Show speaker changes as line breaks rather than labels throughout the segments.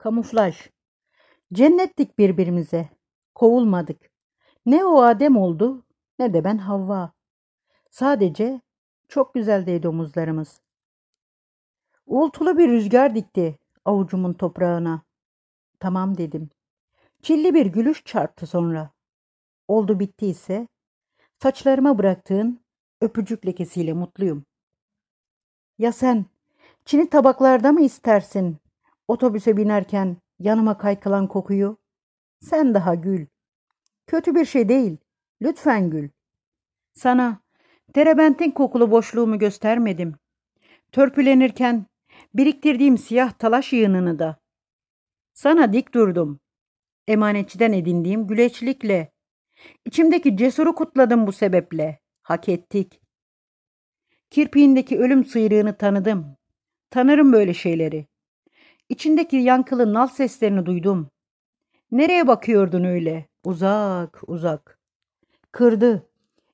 Kamuflaj. Cennettik birbirimize. Kovulmadık. Ne o Adem oldu ne de ben Havva. Sadece çok güzeldeydi omuzlarımız. Uğultulu bir rüzgar dikti avucumun toprağına. Tamam dedim. Çilli bir gülüş çarptı sonra. Oldu bittiyse saçlarıma bıraktığın öpücük lekesiyle mutluyum. Ya sen çini tabaklarda mı istersin otobüse binerken yanıma kaykılan kokuyu? Sen daha gül. Kötü bir şey değil. Lütfen gül. Sana terebentin kokulu boşluğumu göstermedim. Törpülenirken biriktirdiğim siyah talaş yığınını da. Sana dik durdum. Emanetçiden edindiğim güleçlikle. İçimdeki cesuru kutladım bu sebeple. Hak ettik. Kirpiğindeki ölüm sıyrığını tanıdım. Tanırım böyle şeyleri. İçindeki yankılı nal seslerini duydum. Nereye bakıyordun öyle? Uzak, uzak. Kırdı.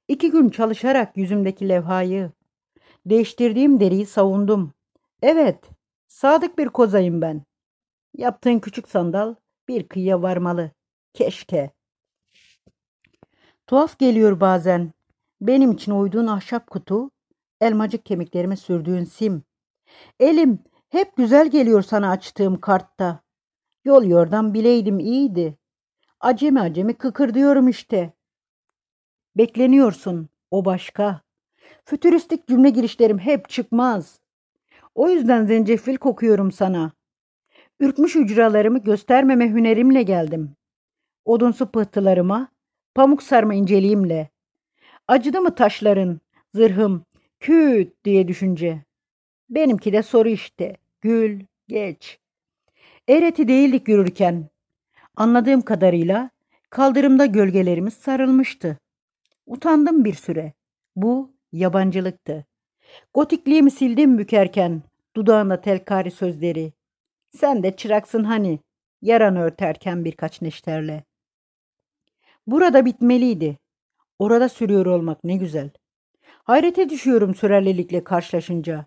İki gün çalışarak yüzümdeki levhayı. Değiştirdiğim deriyi savundum. Evet, sadık bir kozayım ben. Yaptığın küçük sandal bir kıyıya varmalı. Keşke. Tuhaf geliyor bazen. Benim için oyduğun ahşap kutu, elmacık kemiklerime sürdüğün sim. Elim hep güzel geliyor sana açtığım kartta. Yol yordan bileydim iyiydi. Acemi acemi kıkır diyorum işte. Bekleniyorsun, o başka. Fütüristik cümle girişlerim hep çıkmaz. O yüzden zencefil kokuyorum sana. Ürkmüş hücralarımı göstermeme hünerimle geldim. Odunsu pıhtılarıma, pamuk sarma inceliğimle. Acıdı mı taşların, zırhım, küt diye düşünce. Benimki de soru işte. Gül, geç. Ereti değildik yürürken. Anladığım kadarıyla kaldırımda gölgelerimiz sarılmıştı. Utandım bir süre. Bu yabancılıktı. Gotikliğimi sildim bükerken dudağında telkari sözleri. Sen de çıraksın hani yaranı örterken birkaç neşterle. Burada bitmeliydi. Orada sürüyor olmak ne güzel. Hayrete düşüyorum sürerlilikle karşılaşınca.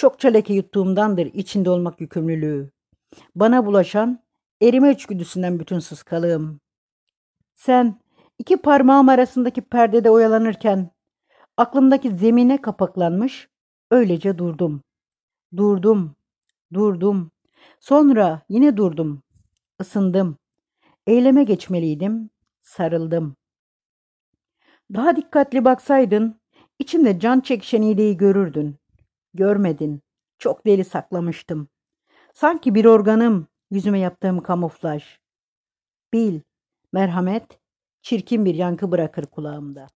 Çokça leke yuttuğumdandır içinde olmak yükümlülüğü. Bana bulaşan erime içgüdüsünden bütün sıskalığım. Sen iki parmağım arasındaki perdede oyalanırken aklımdaki zemine kapaklanmış öylece durdum. Durdum, durdum. Sonra yine durdum. Isındım. Eyleme geçmeliydim. Sarıldım. Daha dikkatli baksaydın içimde can çekişen iğdeyi görürdün. Görmedin. Çok deli saklamıştım. Sanki bir organım yüzüme yaptığım kamuflaj. Bil, merhamet çirkin bir yankı bırakır kulağımda.